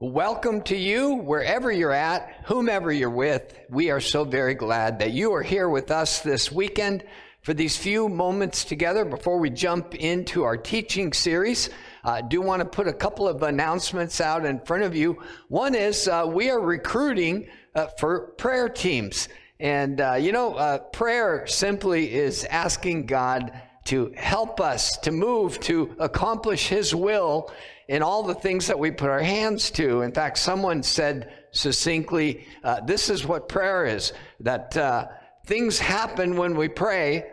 Welcome to you, wherever you're at, whomever you're with. We are so very glad that you are here with us this weekend for these few moments together before we jump into our teaching series. I uh, do want to put a couple of announcements out in front of you. One is uh, we are recruiting uh, for prayer teams. And, uh, you know, uh, prayer simply is asking God to help us to move, to accomplish His will in all the things that we put our hands to. In fact, someone said succinctly, uh, this is what prayer is that uh, things happen when we pray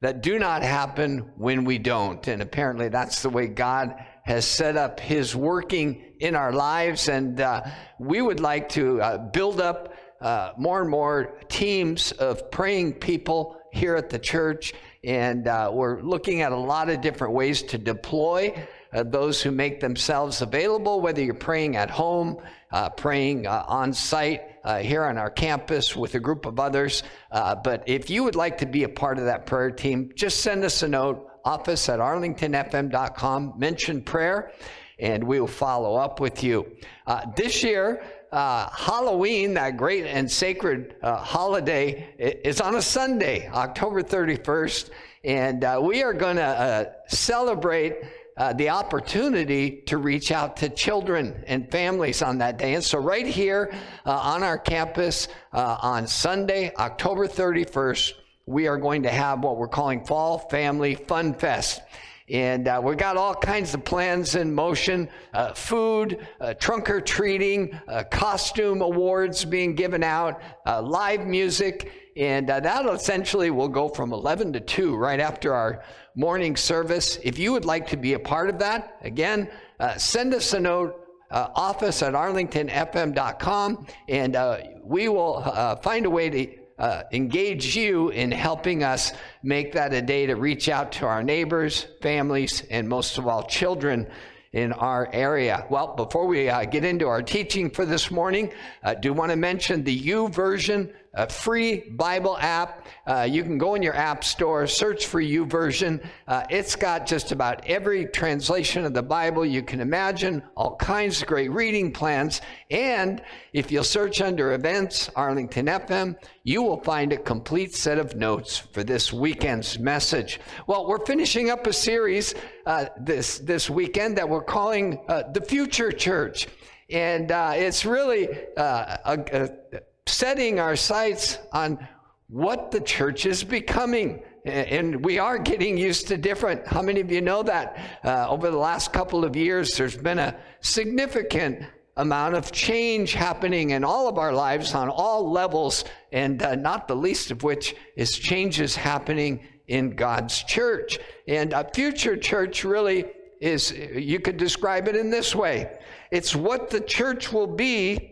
that do not happen when we don't. And apparently, that's the way God has set up His working in our lives. And uh, we would like to uh, build up uh, more and more teams of praying people here at the church. And uh, we're looking at a lot of different ways to deploy uh, those who make themselves available, whether you're praying at home, uh, praying uh, on site uh, here on our campus with a group of others. Uh, but if you would like to be a part of that prayer team, just send us a note, office at arlingtonfm.com, mention prayer, and we will follow up with you. Uh, this year, uh, Halloween, that great and sacred uh, holiday, is on a Sunday, October 31st, and uh, we are going to celebrate uh, the opportunity to reach out to children and families on that day. And so, right here uh, on our campus uh, on Sunday, October 31st, we are going to have what we're calling Fall Family Fun Fest. And uh, we've got all kinds of plans in motion uh, food, uh, trunk or treating, uh, costume awards being given out, uh, live music. And uh, that essentially will go from 11 to 2 right after our morning service. If you would like to be a part of that, again, uh, send us a note. Uh, office at arlingtonfm.com, and uh, we will find a way to uh, engage you in helping us make that a day to reach out to our neighbors, families, and most of all, children in our area. Well, before we uh, get into our teaching for this morning, I do want to mention the YouVersion a free Bible app. Uh, you can go in your app store, search for YouVersion. Uh, it's got just about every translation of the Bible you can imagine, all kinds of great reading plans. And if you'll search under events, Arlington FM, you will find a complete set of notes for this weekend's message. Well, we're finishing up a series uh, this, this weekend that we're calling uh, The Future Church. And uh, it's really uh, a, a setting our sights on what the church is becoming. And we are getting used to different. How many of you know that? Uh, over the last couple of years, there's been a significant amount of change happening in all of our lives on all levels, and uh, not the least of which is changes happening in God's church. And a future church really is, you could describe it in this way it's what the church will be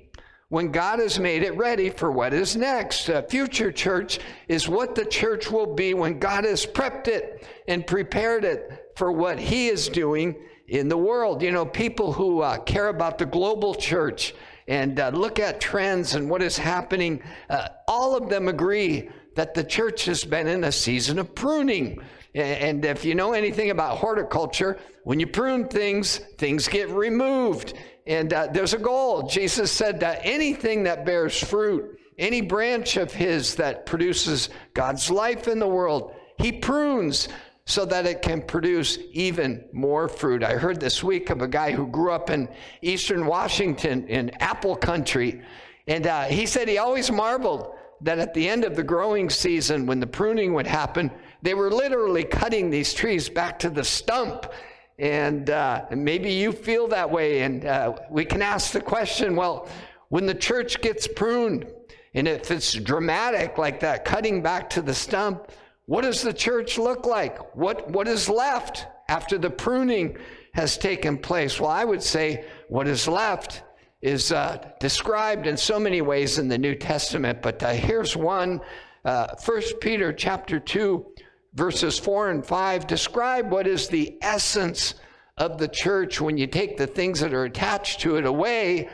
when God has made it ready for what is next. A future church is what the church will be when God has prepped it and prepared it for what He is doing in the world. You know, people who uh, care about the global church and uh, look at trends and what is happening, uh, all of them agree that the church has been in a season of pruning. And if you know anything about horticulture, when you prune things, things get removed. And uh, there's a goal. Jesus said that anything that bears fruit, any branch of His that produces God's life in the world, He prunes so that it can produce even more fruit. I heard this week of a guy who grew up in eastern Washington in apple country. And uh, he said he always marveled that at the end of the growing season, when the pruning would happen, they were literally cutting these trees back to the stump and, uh, maybe you feel that way. And uh, we can ask the question well, when the church gets pruned, and if it's dramatic like that, cutting back to the stump, what does the church look like? What, what is left after the pruning has taken place? Well, I would say what is left is uh, described in so many ways in the New Testament, but uh, here's one. Uh, 1 Peter chapter 2, verses 4 and 5 describe what is the essence of the church when you take the things that are attached to it away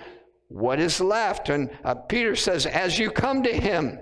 what is left and uh, peter says as you come to him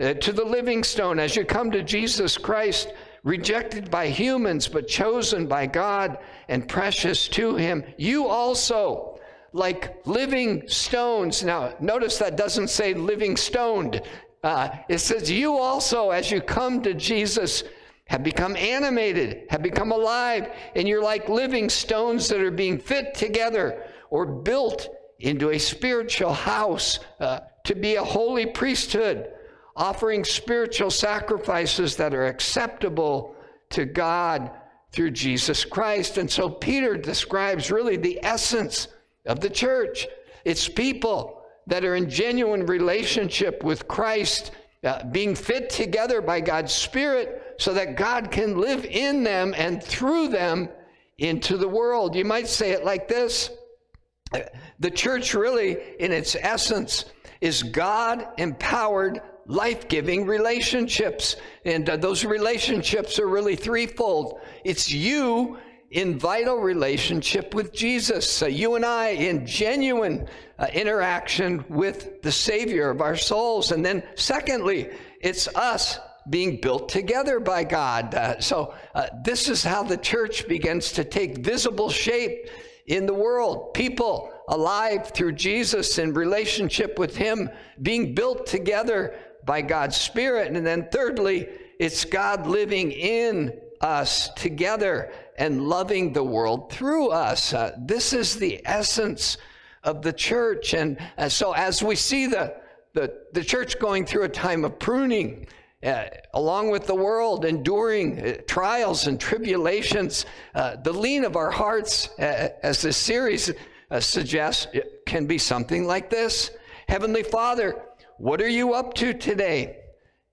uh, to the living stone as you come to jesus christ rejected by humans but chosen by god and precious to him you also like living stones. Now, notice that doesn't say living stoned. Uh, it says, You also, as you come to Jesus, have become animated, have become alive, and you're like living stones that are being fit together or built into a spiritual house uh, to be a holy priesthood, offering spiritual sacrifices that are acceptable to God through Jesus Christ. And so Peter describes really the essence of the church. It's people that are in genuine relationship with Christ, uh, being fit together by God's Spirit so that God can live in them and through them into the world. You might say it like this The church, really, in its essence, is God empowered life giving relationships. And uh, those relationships are really threefold it's you in vital relationship with Jesus, uh, you and I in genuine uh, interaction with the Savior of our souls. And then, secondly, it's us being built together by God. Uh, so, uh, this is how the church begins to take visible shape in the world. People alive through Jesus in relationship with Him, being built together by God's Spirit. And then, thirdly, it's God living in us together and loving the world through us. Uh, this is the essence of the church. And uh, so, as we see the, the, the church going through a time of pruning, uh, along with the world, enduring uh, trials and tribulations, uh, the lean of our hearts, uh, as this series suggests, can be something like this Heavenly Father, what are you up to today?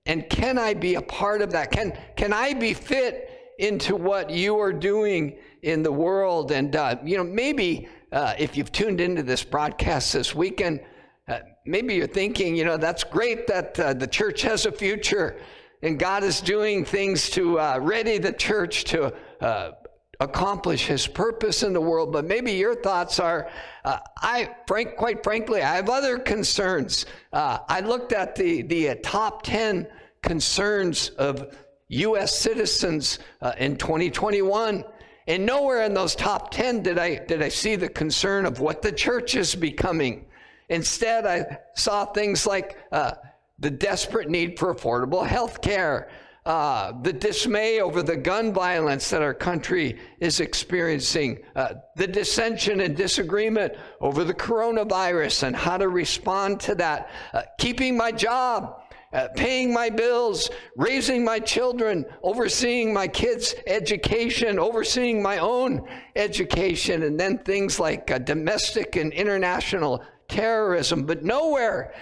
And can I be a part of that? Can, can I be fit into what you are doing in the world? And, uh, you know, maybe uh, if you've tuned into this broadcast this weekend, uh, maybe you're thinking, you know, that's great that uh, the church has a future and God is doing things to uh, ready the church to uh, accomplish his purpose in the world, but maybe your thoughts are, uh, I, frank, quite frankly, I have other concerns. Uh, I looked at the, the uh, top 10 concerns of U.S. citizens uh, in 2021. And nowhere in those top 10 did I, did I see the concern of what the church is becoming. Instead, I saw things like uh, the desperate need for affordable health care, uh, the dismay over the gun violence that our country is experiencing, uh, the dissension and disagreement over the coronavirus and how to respond to that, uh, keeping my job. Uh, paying my bills, raising my children, overseeing my kids' education, overseeing my own education, and then things like uh, domestic and international terrorism. But nowhere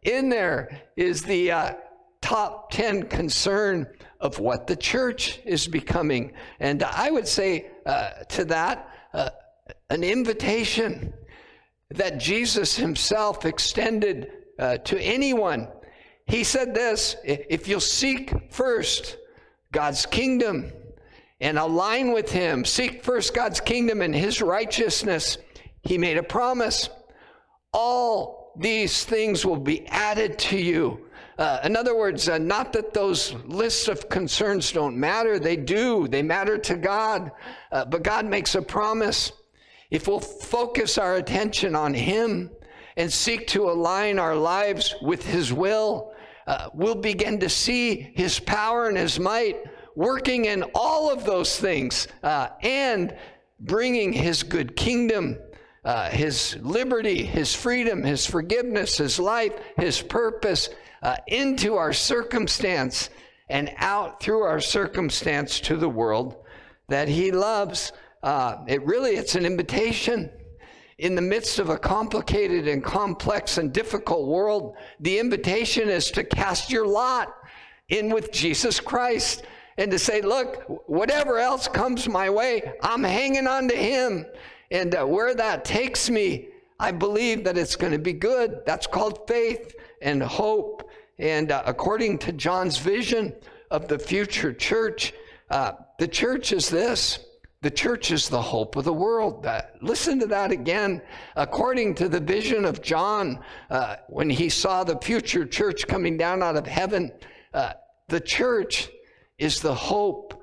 in there is the uh, top 10 concern of what the church is becoming. And I would say uh, to that, uh, an invitation that Jesus himself extended uh, to anyone. He said this if you'll seek first God's kingdom and align with him, seek first God's kingdom and his righteousness, he made a promise. All these things will be added to you. Uh, in other words, uh, not that those lists of concerns don't matter, they do, they matter to God. Uh, but God makes a promise. If we'll focus our attention on Him and seek to align our lives with His will, uh, we'll begin to see His power and His might working in all of those things uh, and bringing His good kingdom. Uh, his liberty, his freedom, his forgiveness, his life, his purpose, uh, into our circumstance and out through our circumstance to the world that he loves. Uh, it really, it's an invitation. In the midst of a complicated and complex and difficult world, the invitation is to cast your lot in with Jesus Christ and to say, look, whatever else comes my way, I'm hanging on to him. And uh, where that takes me, I believe that it's going to be good. That's called faith and hope. And uh, according to John's vision of the future church, uh, the church is this. The church is the hope of the world. Uh, listen to that again. According to the vision of John, uh, when he saw the future church coming down out of heaven, uh, the church is the hope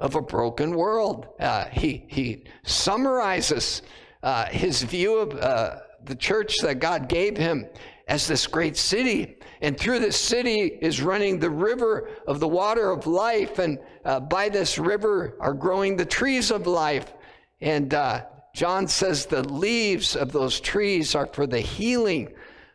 of a broken world. Uh, he, he summarizes uh, his view of uh, the church that God gave him as this great city. And through this city is running the river of the water of life. And uh, by this river are growing the trees of life. And uh, John says the leaves of those trees are for the healing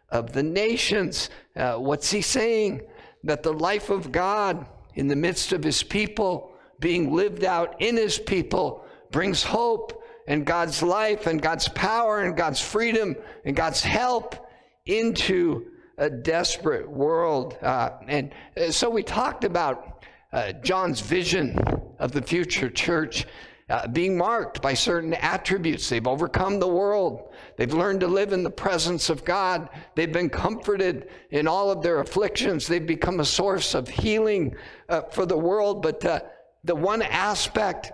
of the nations. Uh, what's he saying? That the life of God in the midst of his people, being lived out in his people, brings hope and God's life and God's power and God's freedom and God's help into a desperate world. Uh, and uh, so we talked about uh, John's vision of the future church. Uh, being marked by certain attributes. They've overcome the world. They've learned to live in the presence of God. They've been comforted in all of their afflictions. They've become a source of healing uh, for the world. But uh, the one aspect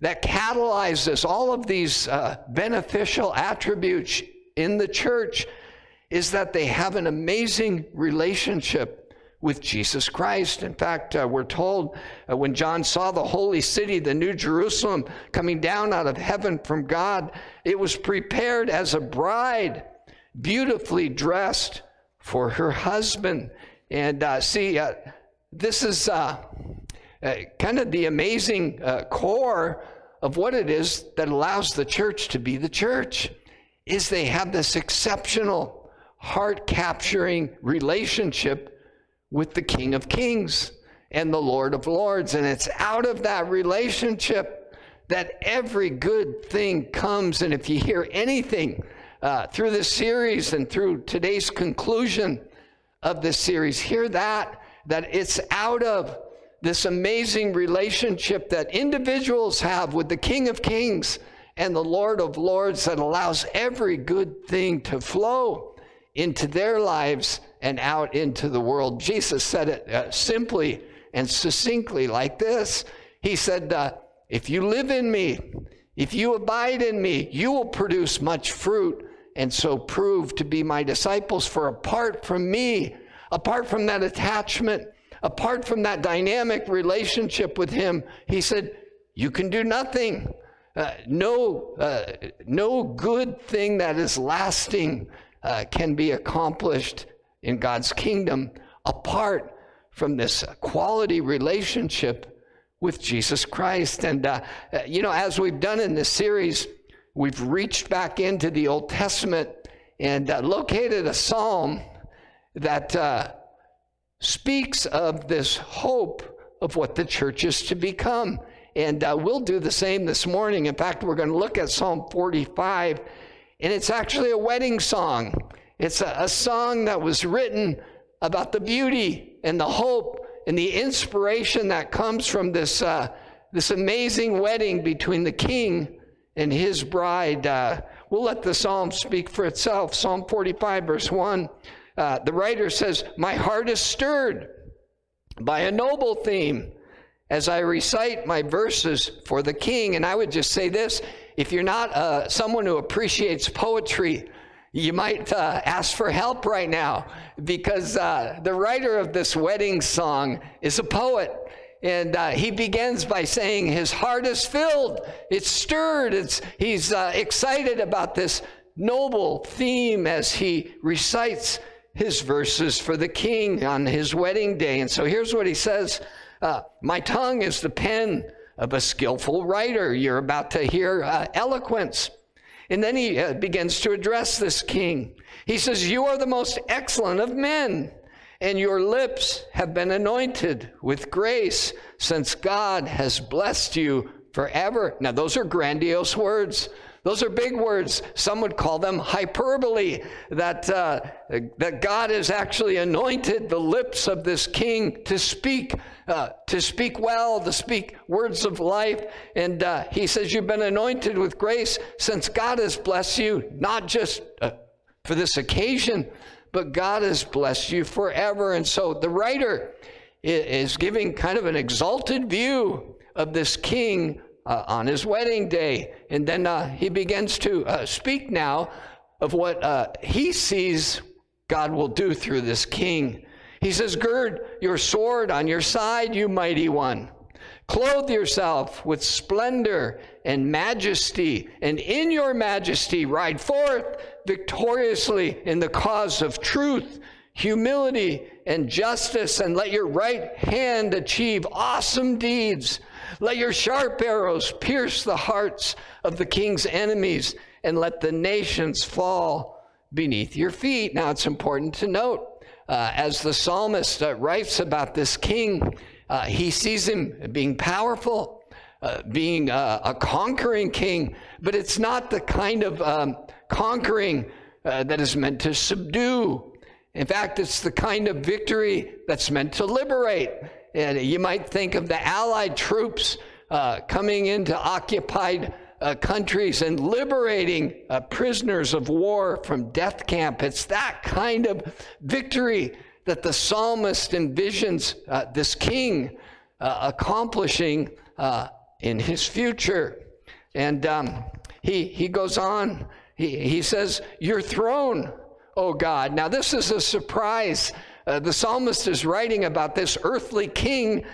that catalyzes all of these uh, beneficial attributes in the church is that they have an amazing relationship with Jesus Christ. In fact, uh, we're told uh, when John saw the holy city, the New Jerusalem, coming down out of heaven from God, it was prepared as a bride, beautifully dressed for her husband. And uh, see, uh, this is uh, uh, kind of the amazing core of what it is that allows the church to be the church is they have this exceptional heart capturing relationship with the King of Kings and the Lord of Lords. And it's out of that relationship that every good thing comes. And if you hear anything uh, through this series and through today's conclusion of this series, hear that, that it's out of this amazing relationship that individuals have with the King of Kings and the Lord of Lords that allows every good thing to flow into their lives and out into the world. Jesus said it uh, simply and succinctly like this He said, uh, If you live in me, if you abide in me, you will produce much fruit and so prove to be my disciples. For apart from me, apart from that attachment, apart from that dynamic relationship with Him, He said, You can do nothing. Uh, no, uh, no good thing that is lasting uh, can be accomplished in God's kingdom apart from this quality relationship with Jesus Christ. And, uh, uh, you know, as we've done in this series, we've reached back into the Old Testament and uh, located a psalm that uh, speaks of this hope of what the church is to become. And uh, we'll do the same this morning. In fact, we're going to look at Psalm 45 and it's actually a wedding song. It's a, a song that was written about the beauty and the hope and the inspiration that comes from this, uh, this amazing wedding between the king and his bride. Uh, we'll let the psalm speak for itself. Psalm 45, verse 1. Uh, the writer says, My heart is stirred by a noble theme as I recite my verses for the king. And I would just say this if you're not uh, someone who appreciates poetry, you might uh, ask for help right now because uh, the writer of this wedding song is a poet. And uh, he begins by saying his heart is filled, it's stirred, it's, he's uh, excited about this noble theme as he recites his verses for the king on his wedding day. And so here's what he says uh, My tongue is the pen of a skillful writer. You're about to hear uh, eloquence. And then he uh, begins to address this king. He says, You are the most excellent of men, and your lips have been anointed with grace since God has blessed you forever. Now, those are grandiose words. Those are big words. Some would call them hyperbole, that, uh, that God has actually anointed the lips of this king to speak, uh, to speak well, to speak words of life. And uh, he says, You've been anointed with grace since God has blessed you, not just uh, for this occasion, but God has blessed you forever. And so the writer is giving kind of an exalted view of this king uh, on his wedding day. And then uh, he begins to uh, speak now of what uh, he sees God will do through this king. He says, Gird your sword on your side, you mighty one. Clothe yourself with splendor and majesty, and in your majesty ride forth victoriously in the cause of truth, humility, and justice, and let your right hand achieve awesome deeds. Let your sharp arrows pierce the hearts of the king's enemies, and let the nations fall beneath your feet. Now, it's important to note, uh, as the psalmist uh, writes about this king, uh, he sees him being powerful, uh, being uh, a conquering king, but it's not the kind of um, conquering uh, that is meant to subdue. In fact, it's the kind of victory that's meant to liberate. And you might think of the Allied troops uh, coming into occupied uh, countries and liberating uh, prisoners of war from death camp. It's that kind of victory that the psalmist envisions uh, this king uh, accomplishing uh, in his future. And um, he, he goes on, he, he says, Your throne, O God. Now, this is a surprise. Uh, the psalmist is writing about this earthly king,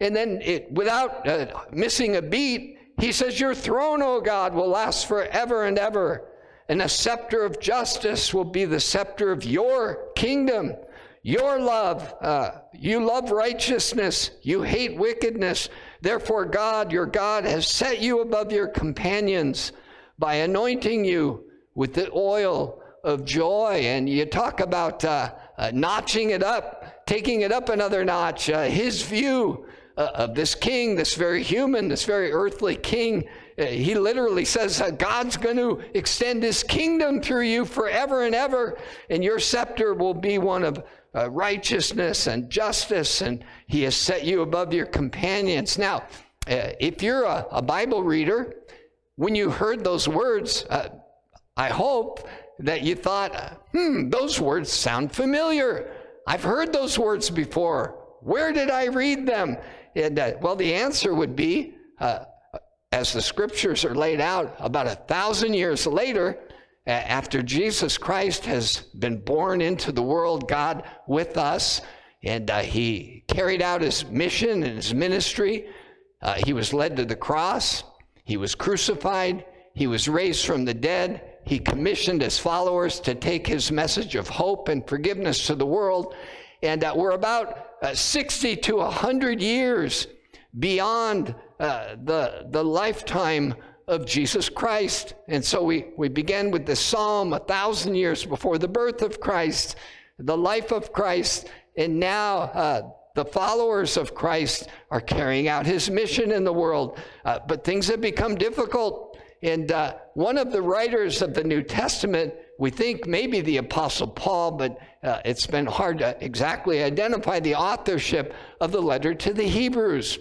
and then it, without uh, missing a beat, he says, Your throne, O God, will last forever and ever, and a scepter of justice will be the scepter of your kingdom. Your love, uh, you love righteousness, you hate wickedness. Therefore, God, your God, has set you above your companions by anointing you with the oil of joy. And you talk about uh, uh, notching it up, taking it up another notch. Uh, his view uh, of this king, this very human, this very earthly king, uh, he literally says God's going to extend his kingdom through you forever and ever, and your scepter will be one of righteousness and justice, and He has set you above your companions. Now, if you're a, a, Bible reader, when you heard those words, uh, I hope that you thought, hmm, those words sound familiar. I've heard those words before. Where did I read them? And, uh, well, the answer would be, uh, as the scriptures are laid out, about a thousand years later, after Jesus Christ has been born into the world, God with us, and uh, he carried out his mission and his ministry. Uh, he was led to the cross, he was crucified, he was raised from the dead. He commissioned his followers to take his message of hope and forgiveness to the world. And uh, we're about uh, 60 to 100 years beyond uh, the, the lifetime of Jesus Christ. And so we, we began with the psalm a thousand years before the birth of Christ, the life of Christ, and now uh, the followers of Christ are carrying out his mission in the world. Uh, but things have become difficult. And uh, one of the writers of the New Testament, we think maybe the Apostle Paul, but uh, it's been hard to exactly identify the authorship of the letter to the Hebrews.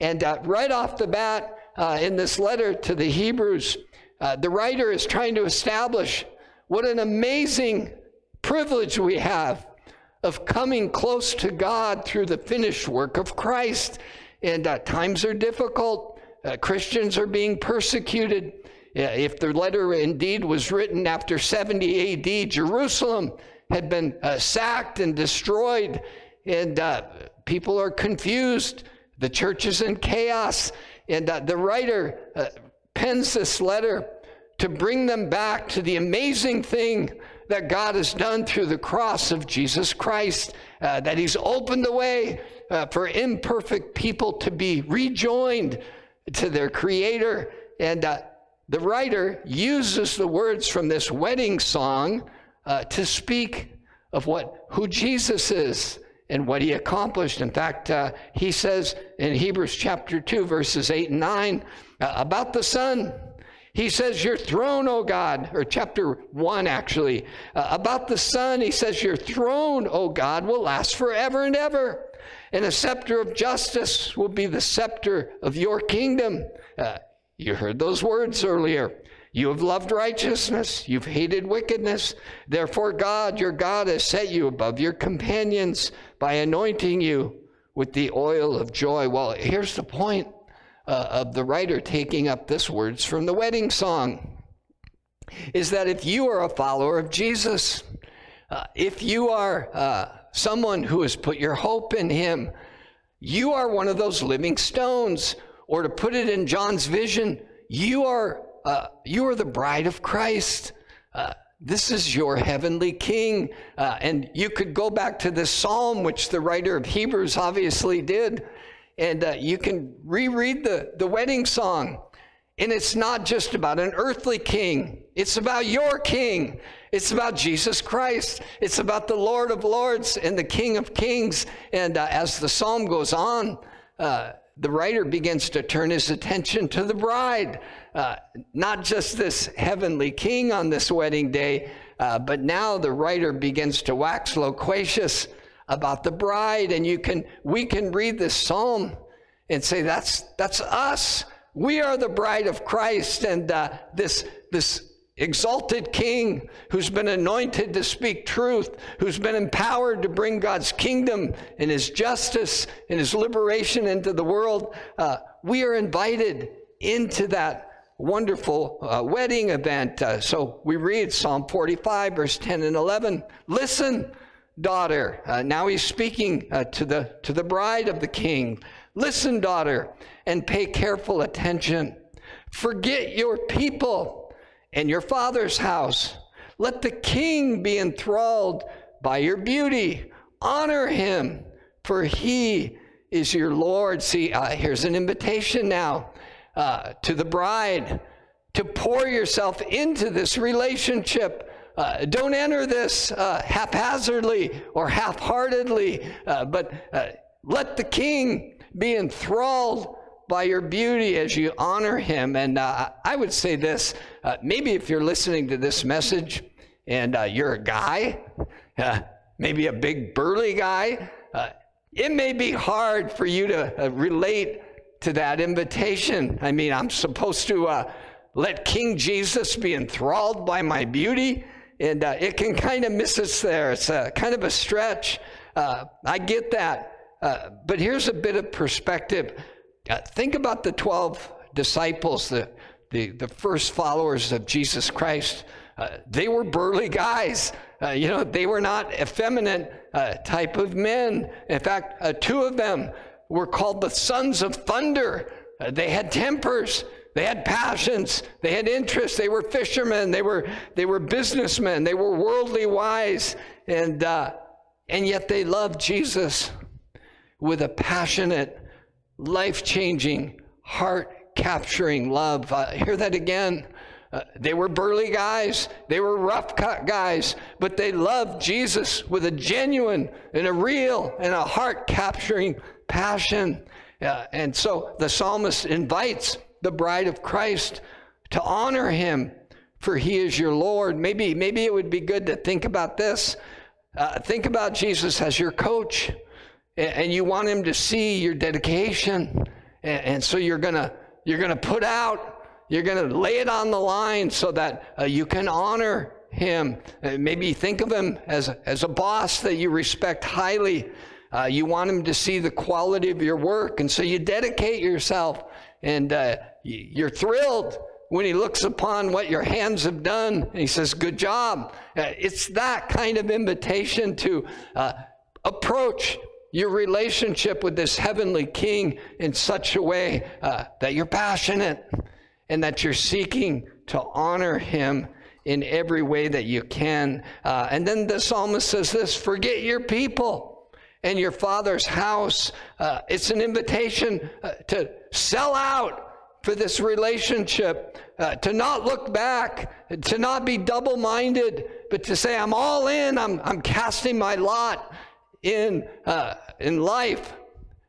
And uh, right off the bat, uh, in this letter to the Hebrews, uh, the writer is trying to establish what an amazing privilege we have of coming close to God through the finished work of Christ. And uh, times are difficult. Uh, Christians are being persecuted. If the letter indeed was written after 70 AD, Jerusalem had been uh, sacked and destroyed, and uh, people are confused. The church is in chaos. And uh, the writer uh, pens this letter to bring them back to the amazing thing that God has done through the cross of Jesus Christ, uh, that He's opened the way uh, for imperfect people to be rejoined to their Creator. And the writer uses the words from this wedding song uh, to speak of what who Jesus is and what he accomplished. In fact, uh, he says in Hebrews chapter 2, verses 8 and 9, uh, about the Son. He says, Your throne, O God, or chapter 1 actually, uh, about the Son, he says, Your throne, O God, will last forever and ever. And a scepter of justice will be the scepter of your kingdom. You heard those words earlier. You have loved righteousness, you've hated wickedness. Therefore, God, your God, has set you above your companions by anointing you with the oil of joy. Well, here's the point uh, of the writer taking up this words from the wedding song is that if you are a follower of Jesus, uh, if you are uh, someone who has put your hope in him, you are one of those living stones. Or to put it in John's vision, you are, uh, you are the bride of Christ. Uh, this is your heavenly king. Uh, and you could go back to this psalm, which the writer of Hebrews obviously did, and uh, you can reread the, the wedding song. And it's not just about an earthly king, it's about your king. It's about Jesus Christ. It's about the Lord of Lords and the King of Kings. And uh, as the psalm goes on, uh, the writer begins to turn his attention to the bride. Uh, not just this heavenly king on this wedding day, uh, but now the writer begins to wax loquacious about the bride. And you can, we can read this psalm and say, that's, that's us. We are the bride of Christ. And uh, this, this exalted king who's been anointed to speak truth, who's been empowered to bring God's kingdom and his justice and his liberation into the world. Uh, we are invited into that wonderful uh, wedding event. Uh, so we read Psalm 45, verse 10 and 11. Listen, daughter. Uh, now he's speaking uh, to, the, to the bride of the king. Listen, daughter, and pay careful attention. Forget your people and your father's house. Let the king be enthralled by your beauty. Honor him, for he is your Lord. See, uh, here's an invitation now uh, to the bride to pour yourself into this relationship. Uh, don't enter this uh, haphazardly or half heartedly, uh, but uh, let the king be enthralled by your beauty as you honor him. And uh, I would say this uh, maybe if you're listening to this message and uh, you're a guy, uh, maybe a big burly guy, uh, it may be hard for you to uh, relate to that invitation. I mean, I'm supposed to let King Jesus be enthralled by my beauty. And it can kind of miss us there. It's kind of a stretch. I get that. but here's a bit of perspective. Uh, think about the 12 disciples, the, the, the first followers of Jesus Christ. Uh, they were burly guys. Uh, you know, they were not effeminate uh, type of men. In fact, uh, two of them were called the sons of thunder. Uh, they had tempers. They had passions. They had interests. They were fishermen. They were, they were businessmen. They were worldly wise. And, and yet they loved Jesus with a passionate life changing, heart capturing love. Uh, hear that again. Uh, they were burly guys, they were rough cut guys, but they loved Jesus with a genuine and a real and a heart capturing passion. Uh, and so the psalmist invites the bride of Christ to honor him, for he is your Lord. Maybe, maybe it would be good to think about this. Uh, think about Jesus as your coach and you want him to see your dedication. And so you're gonna you're gonna put out, you're gonna lay it on the line so that uh, you can honor him. Uh, maybe think of him as as a boss that you respect highly. Uh, you want him to see the quality of your work, and so you dedicate yourself, and uh, you're thrilled when he looks upon what your hands have done and he says, Good job. Uh, it's that kind of invitation to approach your relationship with this heavenly king in such a way uh, that you're passionate and that you're seeking to honor him in every way that you can. Uh, and then the psalmist says this forget your people and your father's house. Uh, it's an invitation uh, to sell out for this relationship, uh, to not look back, to not be double minded, but to say, I'm all in, I'm, I'm casting my lot in, uh, in life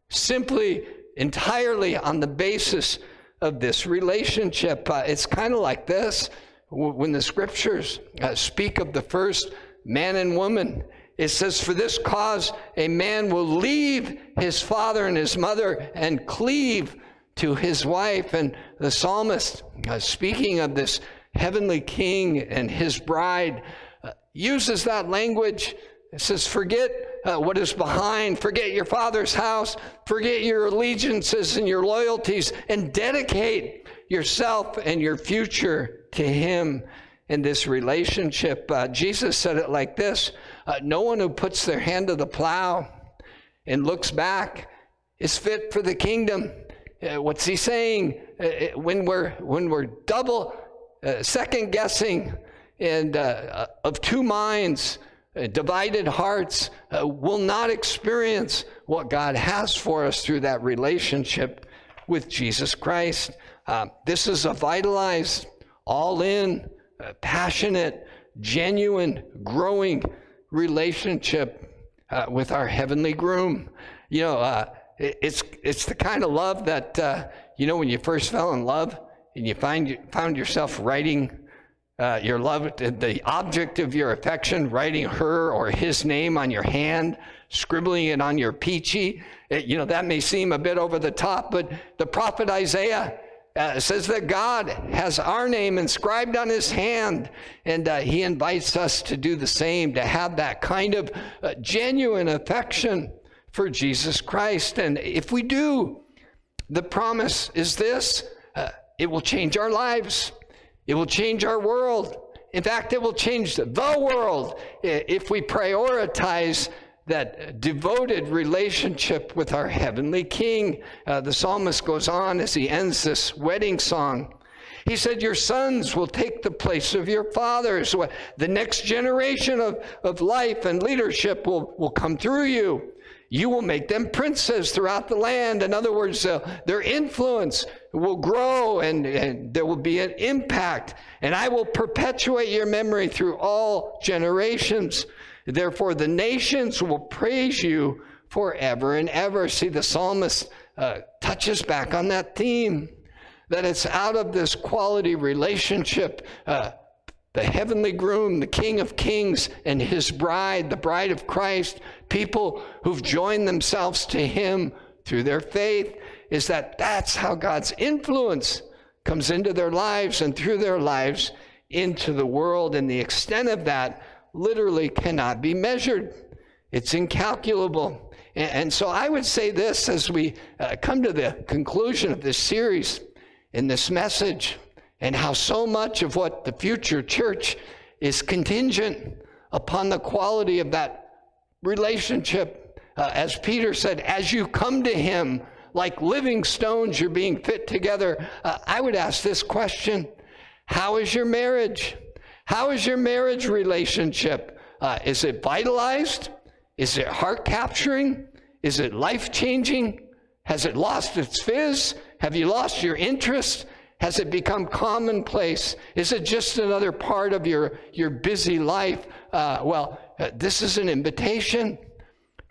simply entirely on the basis of this relationship. Uh, it's kind of like this when the scriptures uh, speak of the first man and woman. It says, For this cause a man will leave his father and his mother and cleave to his wife. And the psalmist, uh, speaking of this heavenly king and his bride, uh, uses that language. It says, Forget uh, what is behind, forget your father's house, forget your allegiances and your loyalties, and dedicate yourself and your future to Him in this relationship. Uh, Jesus said it like this uh, No one who puts their hand to the plow and looks back is fit for the kingdom. Uh, what's he saying? Uh, uh when we're when we're double uh, second guessing and of two minds, Uh, divided hearts, uh, will not experience what God has for us through that relationship with Jesus Christ. Um, this is a vitalized, all in, uh, passionate, genuine, growing relationship with our heavenly groom. You know, it's, it's the kind of love that, uh, you know, when you first fell in love and you find, found yourself writing uh, your love, the object of your affection, writing her or his name on your hand, scribbling it on your Pee-Chee. It, you know, that may seem a bit over the top, but the prophet Isaiah uh, says that God has our name inscribed on his hand, and uh, he invites us to do the same, to have that kind of uh, genuine affection for Jesus Christ. And if we do, the promise is this uh, it will change our lives, it will change our world. In fact, it will change the world if we prioritize that devoted relationship with our heavenly King. Uh, the psalmist goes on as he ends this wedding song. He said, Your sons will take the place of your fathers. The next generation of, of life and leadership will, will come through you. You will make them princes throughout the land. In other words, uh, their influence will grow and, and there will be an impact. And I will perpetuate your memory through all generations. Therefore, the nations will praise you forever and ever. See, the psalmist uh, touches back on that theme that it's out of this quality relationship uh, the heavenly groom, the King of Kings, and his bride, the bride of Christ, people who've joined themselves to him through their faith, is that that's how God's influence comes into their lives and through their lives into the world. And the extent of that literally cannot be measured, it's incalculable. And, so I would say this as we uh, come to the conclusion of this series in this message and how so much of what the future church is contingent upon the quality of that relationship. Uh, as Peter said, as you come to him like living stones, you're being fit together. Uh, I would ask this question How is your marriage? How is your marriage relationship? Uh, is it vitalized? Is it heart capturing? Is it life changing? Has it lost its fizz? Have you lost your interest? Has it become commonplace? Is it just another part of your, your busy life? Uh, well, this is an invitation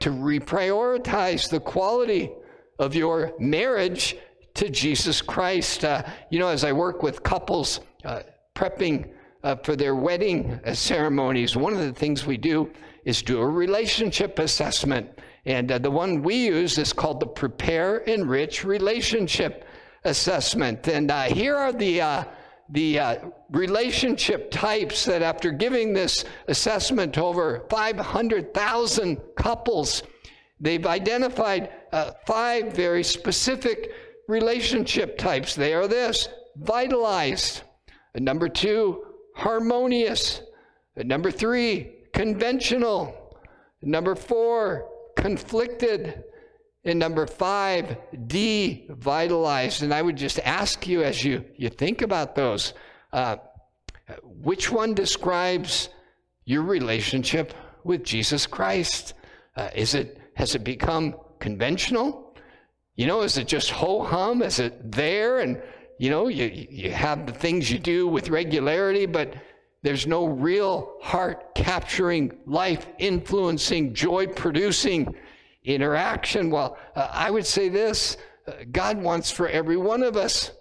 to reprioritize the quality of your marriage to Jesus Christ. Uh, you know, as I work with couples uh, prepping uh, for their wedding uh, ceremonies, one of the things we do is do a relationship assessment. And the one we use is called the Prepare Enrich Relationship assessment. And uh, here are the, uh, the uh, relationship types that, after giving this assessment to over 500,000 couples, they've identified uh, five very specific relationship types. They are this vitalized. Number two, harmonious. Number three, conventional. Number four, conflicted. And number five, devitalized. And I would just ask you as you, you think about those, uh, which one describes your relationship with Jesus Christ? Uh, is it, has it become conventional? You know, is it just ho hum? Is it there? And, you know, you, you have the things you do with regularity, but there's no real heart capturing, life influencing, joy producing interaction? Well, uh, I would say this uh, God wants for every one of us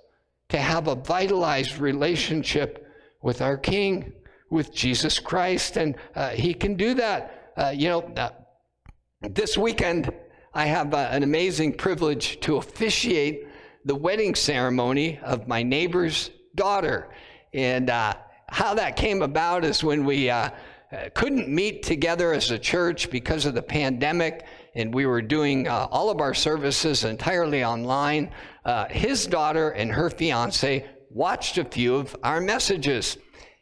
to have a vitalized relationship with our King, with Jesus Christ, and uh, He can do that. Uh, you know, uh, this weekend, I have an amazing privilege to officiate the wedding ceremony of my neighbor's daughter. And how that came about is when we couldn't meet together as a church because of the pandemic and we were doing uh, all of our services entirely online. Uh, his daughter and her fiance watched a few of our messages,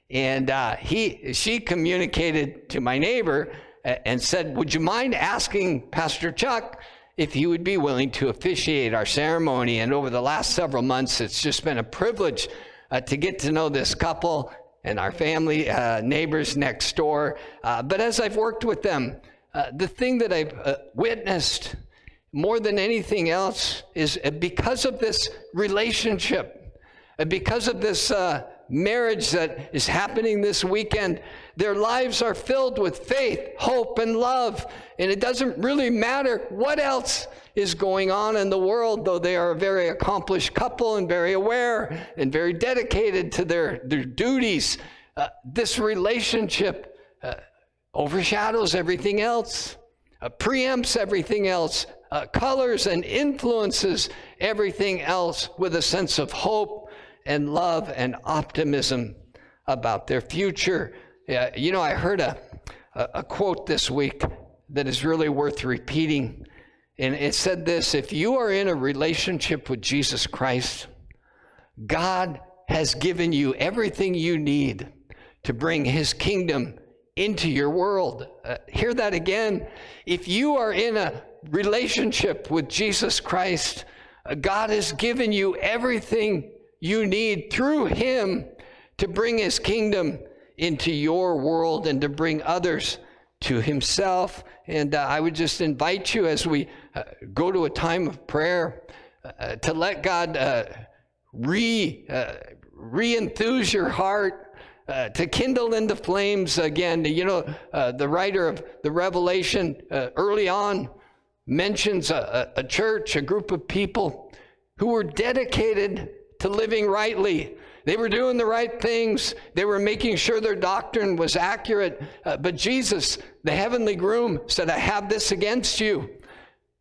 and uh, he she communicated to my neighbor uh, and said, "Would you mind asking Pastor Chuck?" if he would be willing to officiate our ceremony. And over the last several months, it's just been a privilege uh, to get to know this couple and our family, uh, neighbors next door. Uh, but as I've worked with them, uh, the thing that I've uh, witnessed more than anything else is uh, because of this relationship, because of this marriage that is happening this weekend, their lives are filled with faith, hope, and love. And it doesn't really matter what else is going on in the world, though they are a very accomplished couple and very aware and very dedicated to their, their duties. Uh, this relationship uh, overshadows everything else, uh, preempts everything else, uh, colors and influences everything else with a sense of hope and love and optimism about their future. Yeah, you know, I heard a, a quote this week that is really worth repeating. And it said this If you are in a relationship with Jesus Christ, God has given you everything you need to bring his kingdom into your world. Uh, hear that again. If you are in a relationship with Jesus Christ, uh, God has given you everything you need through him to bring his kingdom into your world and to bring others to himself. And uh, I would just invite you as we uh, go to a time of prayer uh, to let God uh, re uh, re enthuse your heart. Uh, to kindle into flames again. You know, the writer of the Revelation early on mentions a, a church, a group of people who were dedicated to living rightly. They were doing the right things. They were making sure their doctrine was accurate. Uh, but Jesus, the heavenly groom, said, I have this against you,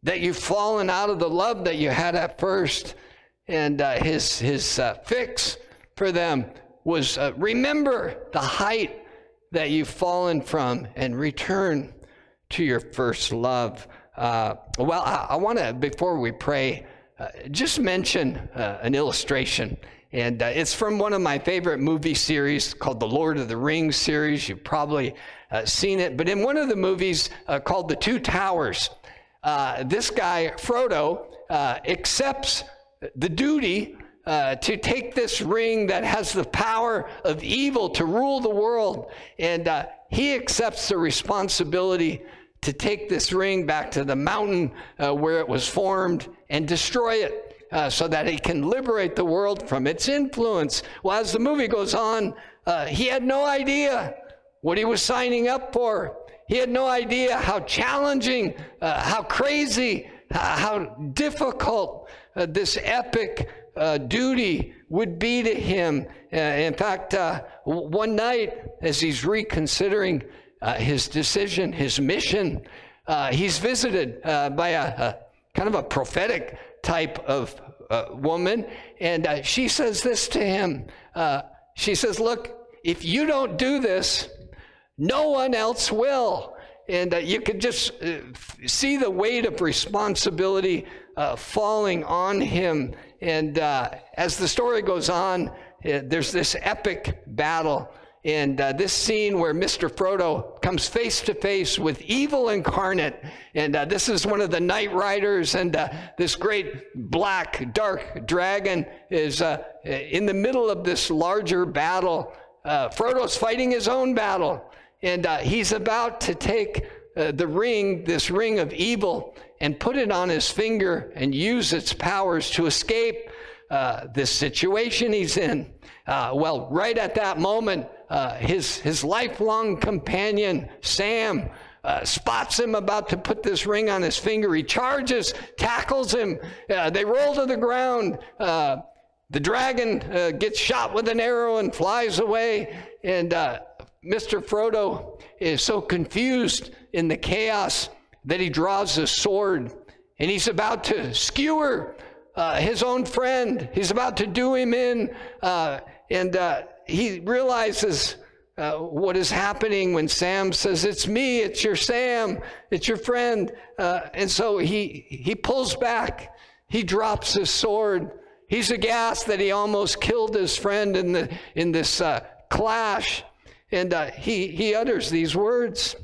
that you've fallen out of the love that you had at first. And uh, his, his uh, fix for them was uh, remember the height that you've fallen from and return to your first love. Uh, well, I, I want to, before we pray, uh, just mention uh, an illustration. And uh, it's from one of my favorite movie series called the Lord of the Rings series. You've probably uh, seen it. But in one of the movies called The Two Towers, this guy, Frodo, accepts the duty uh, to take this ring that has the power of evil to rule the world. And uh, he accepts the responsibility to take this ring back to the mountain uh, where it was formed and destroy it uh, so that he can liberate the world from its influence. Well, as the movie goes on, uh, he had no idea what he was signing up for. He had no idea how challenging, how crazy, how difficult this epic uh, duty would be to him. in fact, one night, as he's reconsidering uh, his decision, his mission. Uh, he's visited uh, by a, a, kind of a prophetic type of uh, woman, and uh, she says this to him. Uh, she says, Look, if you don't do this, no one else will. And you could just see the weight of responsibility falling on him. And as the story goes on, there's this epic battle and uh, this scene where Mr. Frodo comes face to face with evil incarnate. And uh, this is one of the Night Riders, and uh, this great black, dark dragon is uh, in the middle of this larger battle. Uh, Frodo's fighting his own battle, and uh, he's about to take the ring, this ring of evil, and put it on his finger and use its powers to escape this situation he's in. well, right at that moment, uh, his, his lifelong companion, Sam, uh, spots him about to put this ring on his finger. He charges, tackles him. Uh, they roll to the ground. Uh, the dragon uh, gets shot with an arrow and flies away. And uh, Mr. Frodo is so confused in the chaos that he draws a sword and he's about to skewer his own friend. He's about to do him in. and he realizes uh, what is happening when Sam says, It's me, it's your Sam, it's your friend. Uh, and so he, he pulls back, he drops his sword. He's aghast that he almost killed his friend in, the, in this uh, clash. And uh, he, he utters these words.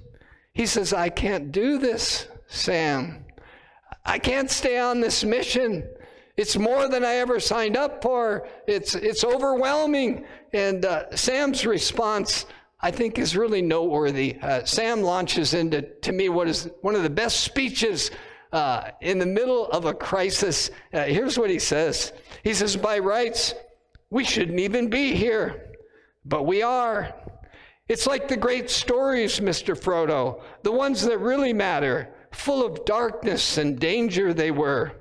He says, I can't do this, Sam. I can't stay on this mission. It's more than I ever signed up for. It's, it's overwhelming. And uh, Sam's response, I think, is really noteworthy. Uh, Sam launches into, to me, what is one of the best speeches uh, in the middle of a crisis. Uh, here's what he says He says, By rights, we shouldn't even be here, but we are. It's like the great stories, Mr. Frodo, the ones that really matter, full of darkness and danger they were.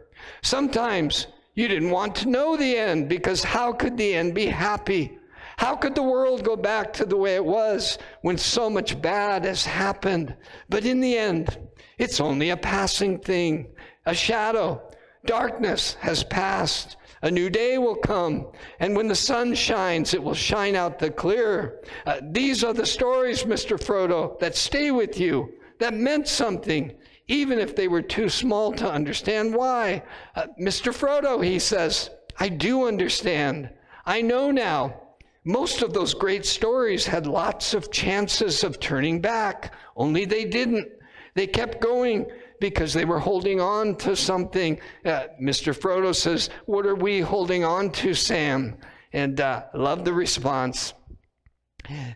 Sometimes you didn't want to know the end because how could the end be happy? How could the world go back to the way it was when so much bad has happened? But in the end, it's only a passing thing, a shadow. Darkness has passed. A new day will come, and when the sun shines, it will shine out the clearer. Uh, these are the stories, Mr. Frodo, that stay with you, that meant something, even if they were too small to understand why. Uh, Mr. Frodo, he says, I do understand. I know now. Most of those great stories had lots of chances of turning back, only they didn't. They kept going because they were holding on to something. Uh, Mr. Frodo says, What are we holding on to, Sam? And uh, love the response.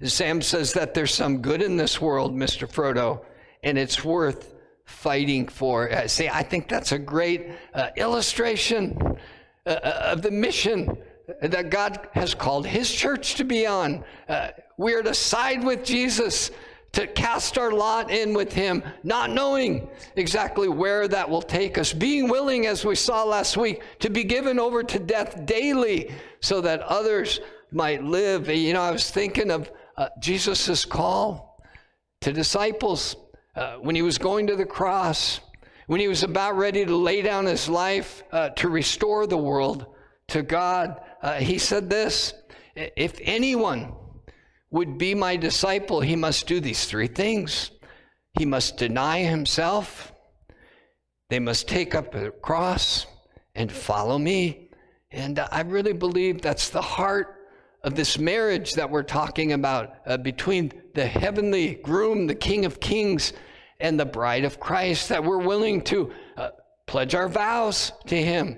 Sam says that there's some good in this world, Mr. Frodo, and it's worth fighting for. Uh, see, I think that's a great uh, illustration uh, uh, of the mission that God has called His church to be on. Uh, we are to side with Jesus to cast our lot in with Him, not knowing exactly where that will take us, being willing, as we saw last week, to be given over to death daily so that others might live. You know, I was thinking of uh, Jesus' call to disciples uh, when he was going to the cross, when he was about ready to lay down his life uh, to restore the world to God. Uh, he said this If anyone would be my disciple, he must do these three things. He must deny himself, they must take up a cross and follow me. And I really believe that's the heart of this marriage that we're talking about uh, between the heavenly groom, the King of Kings, and the bride of Christ, that we're willing to uh, pledge our vows to Him.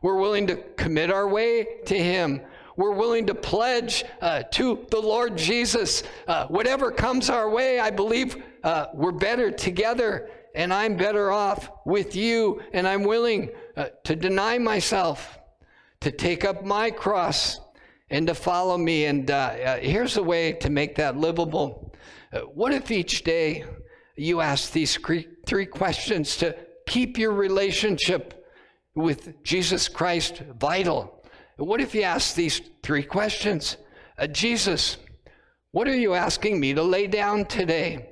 We're willing to commit our way to Him we're willing to pledge uh, to the Lord Jesus. Uh, whatever comes our way, I believe uh, we're better together, and I'm better off with you, and I'm willing uh, to deny myself, to take up my cross, and to follow me. And uh, uh, here's a way to make that livable. what if each day you ask these three questions to keep your relationship with Jesus Christ vital? What if you ask these three questions? Uh, Jesus, what are you asking me to lay down today?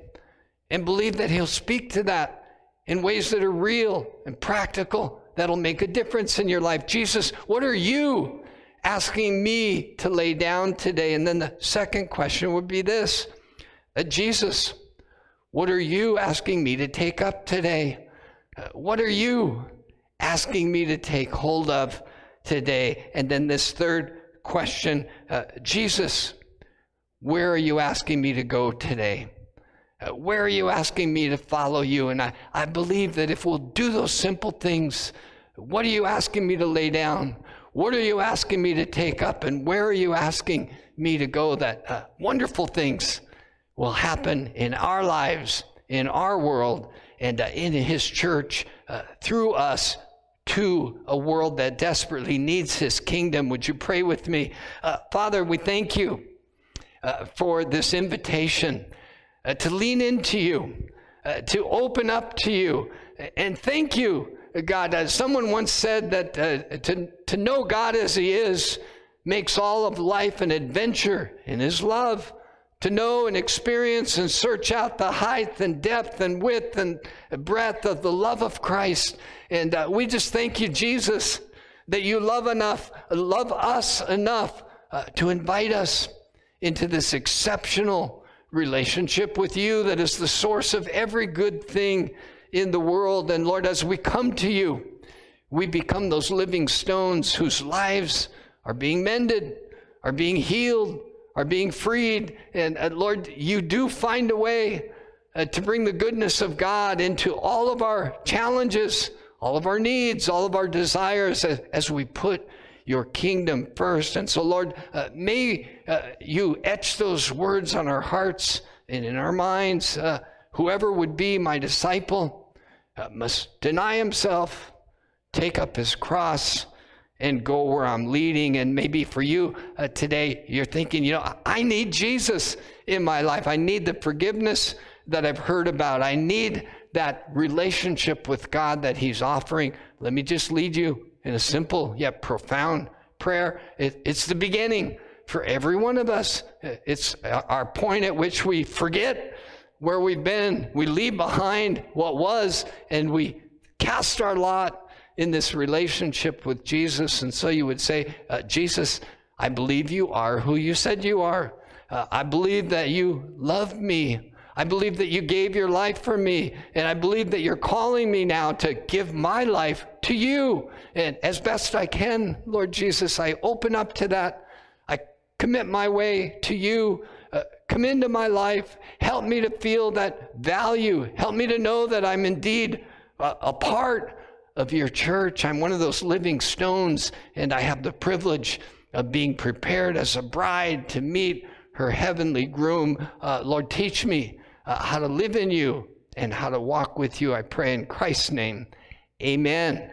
And believe that He'll speak to that in ways that are real and practical, that'll make a difference in your life. Jesus, what are you asking me to lay down today? And then the second question would be this uh, Jesus, what are you asking me to take up today? Uh, what are you asking me to take hold of today? And then this third question uh, Jesus, where are you asking me to go today? Uh, where are you asking me to follow you? And I, I believe that if we'll do those simple things, what are you asking me to lay down? What are you asking me to take up? And where are you asking me to go? That uh, wonderful things will happen in our lives, in our world, and uh, in His church uh, through us to a world that desperately needs his kingdom. Would you pray with me? Uh, Father, we thank you uh, for this invitation uh, to lean into you, uh, to open up to you. And thank you, God. Someone once said that uh, to, to know God as he is makes all of life an adventure in his love to know and experience and search out the height and depth and width and breadth of the love of Christ. And uh, we just thank you, Jesus, that you love enough, love us enough uh, to invite us into this exceptional relationship with you that is the source of every good thing in the world. And Lord, as we come to you, we become those living stones whose lives are being mended, are being healed, are being freed. And uh, Lord, you do find a way uh, to bring the goodness of God into all of our challenges, all of our needs, all of our desires as, as we put your kingdom first. And so, Lord, uh, may uh, you etch those words on our hearts and in our minds. Uh, whoever would be my disciple uh, must deny himself, take up his cross, and go where I'm leading. And maybe for you uh, today, you're thinking, you know, I need Jesus in my life. I need the forgiveness that I've heard about. I need that relationship with God that He's offering. Let me just lead you in a simple yet profound prayer. It, it's the beginning for every one of us. It's our point at which we forget where we've been. We leave behind what was and we cast our lot in this relationship with Jesus. And so you would say, uh, Jesus, I believe you are who you said you are. Uh, I believe that you love me. I believe that you gave your life for me. And I believe that you're calling me now to give my life to you. And as best I can, Lord Jesus, I open up to that. I commit my way to you. Uh, come into my life. Help me to feel that value. Help me to know that I'm indeed a, a part of your church. I'm one of those living stones, and I have the privilege of being prepared as a bride to meet her heavenly groom. Uh, Lord, teach me uh, how to live in you and how to walk with you. I pray in Christ's name. Amen.